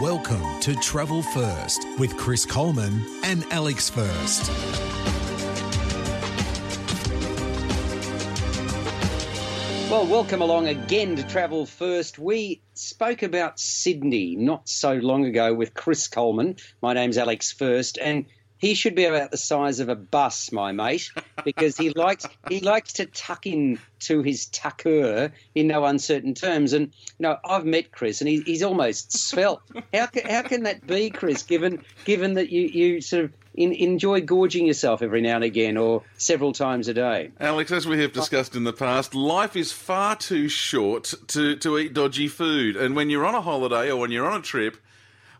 Welcome to Travel First with Chris Coleman and Alex First. Well, welcome along again to Travel First. We spoke about Sydney not so long ago with Chris Coleman. My name's Alex First, and he should be about the size of a bus, my mate, because he likes he likes to tuck in to his tucker in no uncertain terms. And you know, I've met Chris, and he, he's almost svelte. How can, how can that be, Chris? Given given that you you sort of in, enjoy gorging yourself every now and again, or several times a day. Alex, as we have discussed in the past, life is far too short to, to eat dodgy food. And when you're on a holiday or when you're on a trip,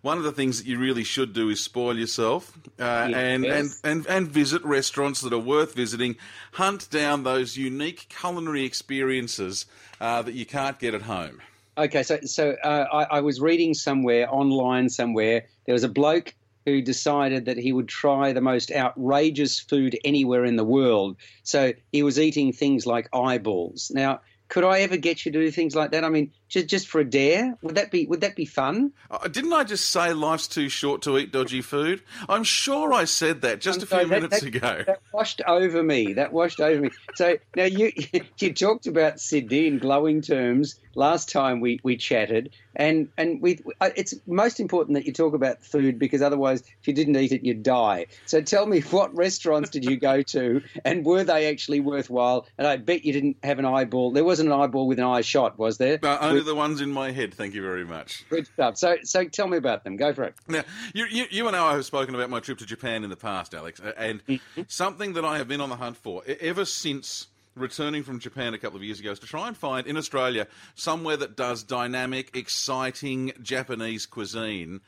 one of the things that you really should do is spoil yourself uh, Yes. and, and, and, and visit restaurants that are worth visiting. Hunt down those unique culinary experiences uh, that you can't get at home. Okay, so so uh, I, I was reading somewhere online somewhere there was a bloke who decided that he would try the most outrageous food anywhere in the world. So he was eating things like eyeballs. Now, could I ever get you to do things like that? I mean, just just for a dare, would that be would that be fun? Uh, didn't I just say life's too short to eat dodgy food? I'm sure I said that just a few that- minutes that- ago. That washed over me. That washed over me. So now you you talked about Sydney in glowing terms last time we, we chatted, and and we uh, it's most important that you talk about food because otherwise, if you didn't eat it, you'd die. So tell me, what restaurants did you go to, and were they actually worthwhile? And I bet you didn't have an eyeball. There wasn't an eyeball with an eye shot, was there? Uh, only the ones in my head, thank you very much. Good stuff. So so tell me about them. Go for it. Now, you, you, you and I have spoken about my trip to Japan in the past, Alex, and something that I have been on the hunt for ever since returning from Japan a couple of years ago is to try and find in Australia somewhere that does dynamic, exciting Japanese cuisine.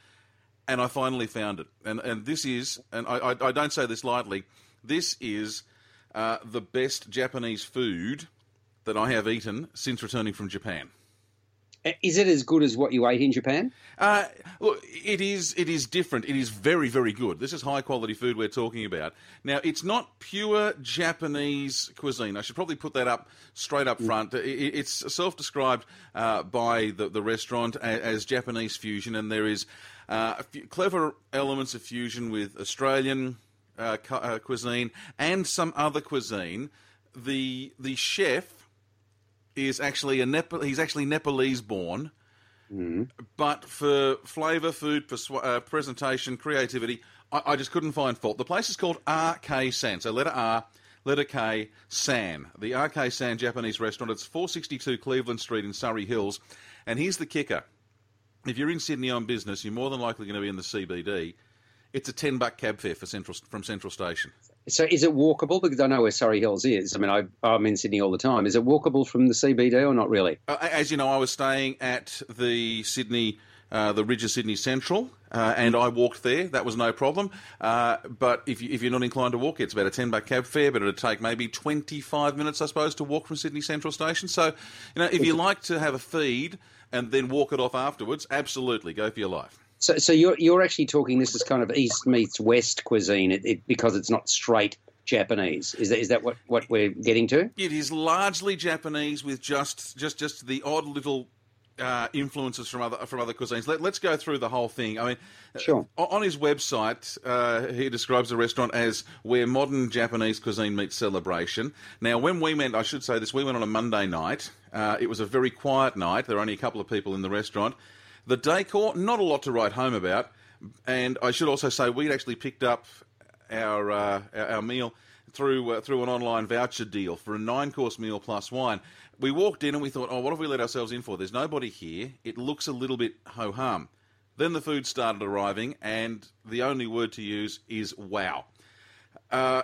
And I finally found it. And, and this is, and I, I, I don't say this lightly, this is uh, the best Japanese food that I have eaten since returning from Japan. Uh, Is it as good as what you ate in Japan? Uh, look, it is. It is different. It is very, very good. This is high quality food we're talking about. Now, it's not pure Japanese cuisine. I should probably put that up straight up front. I- I- It's self-described uh, by the, the restaurant as Japanese fusion, and there is uh, a few clever elements of fusion with Australian uh, uh, cuisine and some other cuisine. The the chef is actually a Nepal. He's actually Nepalese born. But for flavour, food, sw- uh, presentation, creativity, I, I just couldn't find fault. The place is called RK San. So letter R, letter K, San. The RK San Japanese restaurant. It's 462 Cleveland Street in Surry Hills. And here's the kicker. If you're in Sydney on business, you're more than likely going to be in the CBD. It's a 10 buck cab fare for Central, from Central Station. So is it walkable? Because I know where Surry Hills is. I mean, I, I'm in Sydney all the time. Is it walkable from the CBD or not really? Uh, as you know, I was staying at the Sydney, uh, the Rydges Sydney Central, uh, and I walked there. That was no problem. Uh, but if, you, if you're not inclined to walk, it's about a 10 buck cab fare, but it'd take maybe 25 minutes, I suppose, to walk from Sydney Central Station. So, you know, if you like to have a feed and then walk it off afterwards, absolutely, go for your life. So, so you're you're actually talking this is kind of East meets West cuisine, it, it, because it's not straight Japanese. Is that is that what, what we're getting to? It is largely Japanese with just just just the odd little uh, influences from other from other cuisines. Let, let's go through the whole thing. I mean, Sure. uh, on his website, uh, he describes the restaurant as where modern Japanese cuisine meets celebration. Now, when we went, I should say this, we went on a Monday night. Uh, it was a very quiet night. There were only a couple of people in the restaurant. The decor, not a lot to write home about. And I should also say we'd actually picked up our uh, our, meal through uh, through an online voucher deal for a nine course meal plus wine. We walked in and we thought, oh, what have we let ourselves in for? There's nobody here. It looks a little bit ho hum. Then the food started arriving, and the only word to use is wow. Uh,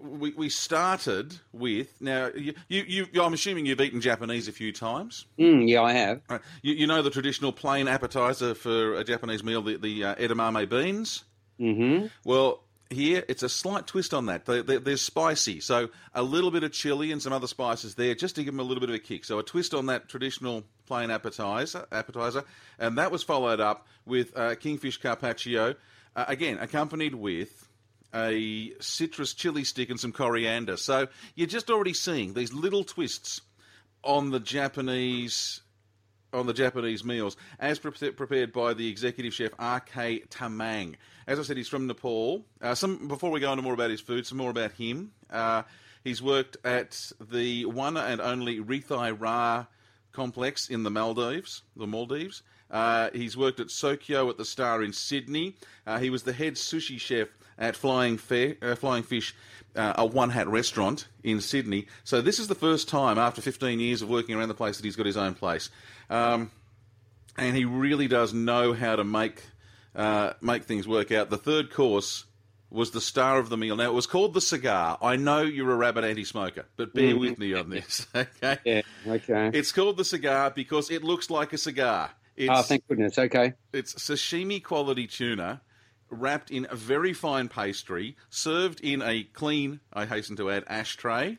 we, we started with now. You, you, you, I'm assuming you've eaten Japanese a few times. Mm, yeah, I have. Right. You, you know the traditional plain appetizer for a Japanese meal, the, the uh, edamame beans. Mm-hmm. Well, here it's a slight twist on that. They, they're spicy, so a little bit of chili and some other spices there, just to give them a little bit of a kick. So a twist on that traditional plain appetizer, appetizer, and that was followed up with uh, kingfish carpaccio, uh, again accompanied with a citrus chili stick and some coriander. So you're just already seeing these little twists on the Japanese on the Japanese meals, as pre- prepared by the executive chef R.K. Tamang. As I said, he's from Nepal. Uh, some before we go into more about his food, some more about him. Uh, he's worked at the one and only Reethi Rah complex in the Maldives, the Maldives. Uh, he's worked at Sokyo at the Star in Sydney. Uh, he was the head sushi chef at Flying, Fair, uh, Flying Fish, uh, a one hat restaurant in Sydney. So this is the first time after 15 years of working around the place that he's got his own place. Um, and he really does know how to make uh, make things work out. The third course was the star of the meal. Now it was called the cigar. I know you're a rabid anti-smoker, but bear mm-hmm. with me on this. Okay. Yeah. Okay. It's called the cigar because it looks like a cigar. Ah, it's, oh, thank goodness. Okay. It's sashimi quality tuna wrapped in a very fine pastry, served in a clean, I hasten to add, ashtray.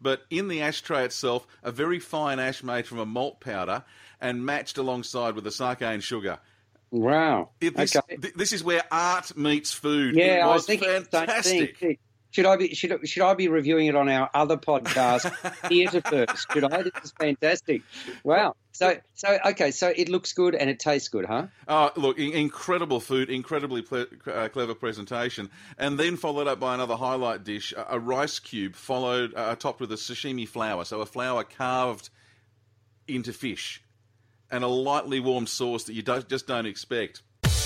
But in the ashtray itself, a very fine ash made from a malt powder and matched alongside with the sake and sugar. Wow. It, this, okay. th- this is where art meets food. Yeah, it was I thinking fantastic. Should I be should should I be reviewing it on our other podcast, Theatre First? Should I? This is fantastic. Wow. So so okay. So it looks good and it tastes good, huh? Oh, look, incredible food, incredibly ple- uh, clever presentation, and then followed up by another highlight dish: a, a rice cube, followed uh, topped with a sashimi flower, so a flower carved into fish, and a lightly warmed sauce that you don't, just don't expect.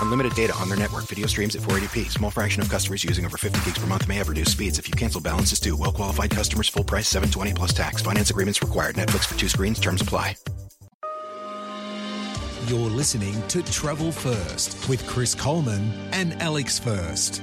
Unlimited data on their network. Video streams at 480p. Small fraction of customers using over 50 gigs per month may have reduced speeds. If you cancel, balances due. Well qualified customers. Full price. 720 plus tax. Finance agreements required. Netflix for two screens. Terms apply. You're listening to Travel First with Chris Coleman and Alex First.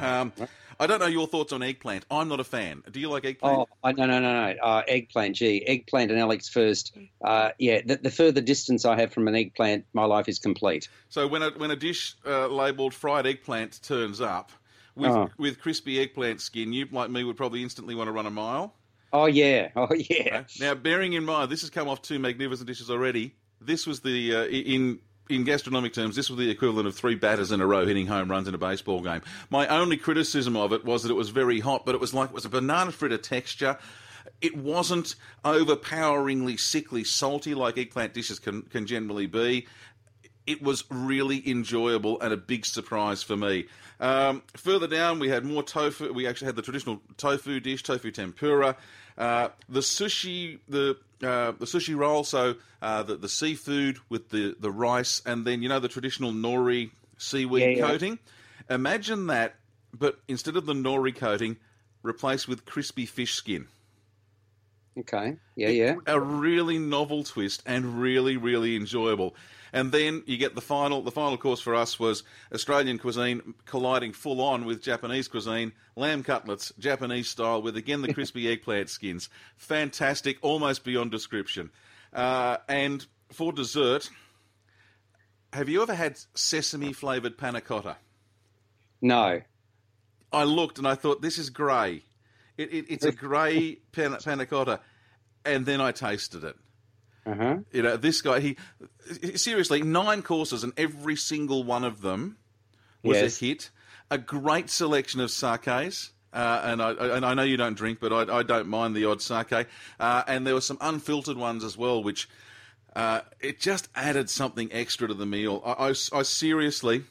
Um, I don't know your thoughts on eggplant. I'm not a fan. Do you like eggplant? Oh, no, no, no, no. Uh, eggplant, gee. Eggplant and Alex first. Uh, yeah, the, the, further distance I have from an eggplant, my life is complete. So when a, when a dish uh, labelled fried eggplant turns up with, oh. with crispy eggplant skin, you, like me, would probably instantly want to run a mile. Oh, yeah. Oh, yeah. Now, bearing in mind, this has come off two magnificent dishes already. This was the, uh, in in gastronomic terms, this was the equivalent of three batters in a row hitting home runs in a baseball game. My only criticism of it was that it was very hot, but it was like it was a banana fritter texture. It wasn't overpoweringly sickly salty like eggplant dishes can, can generally be. It was really enjoyable and a big surprise for me. Um, further down, we had more tofu. We actually had the traditional tofu dish, tofu tempura. Uh, the sushi, the uh, the sushi roll, so uh, the the seafood with the the rice, and then you know the traditional nori seaweed yeah, yeah. coating. Imagine that, but instead of the nori coating, replaced with crispy fish skin. Okay. Yeah, yeah. A really novel twist and really, really enjoyable. And then you get the final. The final course for us was Australian cuisine colliding full on with Japanese cuisine. Lamb cutlets, Japanese style, with again the crispy eggplant skins. Fantastic, almost beyond description. Uh, and for dessert, have you ever had sesame flavored panna cotta? No. I looked and I thought this is grey. It, it, it's a grey panna, panna cotta, and then I tasted it. Uh-huh. You know, this guy, he seriously nine courses, and every single one of them was yes. a hit. A great selection of sakes. Uh, and I and I know you don't drink, but I, I don't mind the odd sake. Uh, and there were some unfiltered ones as well, which uh, it just added something extra to the meal. I, I, I seriously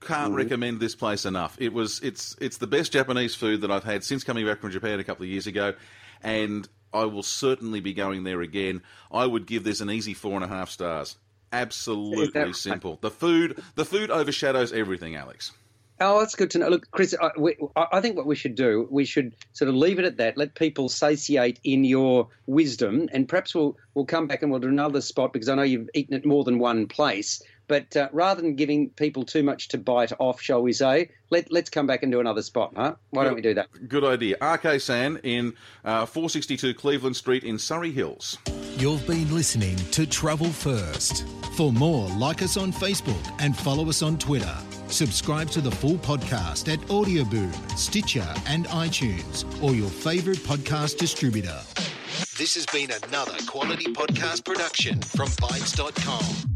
can't mm-hmm. recommend this place enough. It was it's it's the best Japanese food that I've had since coming back from Japan a couple of years ago, and I will certainly be going there again. I would give this an easy four and a half stars. Absolutely simple. The food, the food overshadows everything, Alex. Oh, that's good to know. Look, Chris, I, we, I think what we should do, we should sort of leave it at that. Let people satiate in your wisdom, and perhaps we'll we'll come back and we'll do another spot because I know you've eaten at more than one place. But uh, rather than giving people too much to bite off, shall we say, let, let's come back and do another spot, huh? Why good, don't we do that? Good idea. RK San in uh, 462 Cleveland Street in Surry Hills. You've been listening to Travel First. For more, like us on Facebook and follow us on Twitter. Subscribe to the full podcast at Audioboom, Stitcher, and iTunes, or your favourite podcast distributor. This has been another quality podcast production from Bytes.com.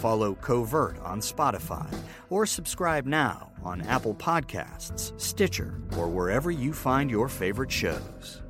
Follow Covert on Spotify or subscribe now on Apple Podcasts, Stitcher, or wherever you find your favorite shows.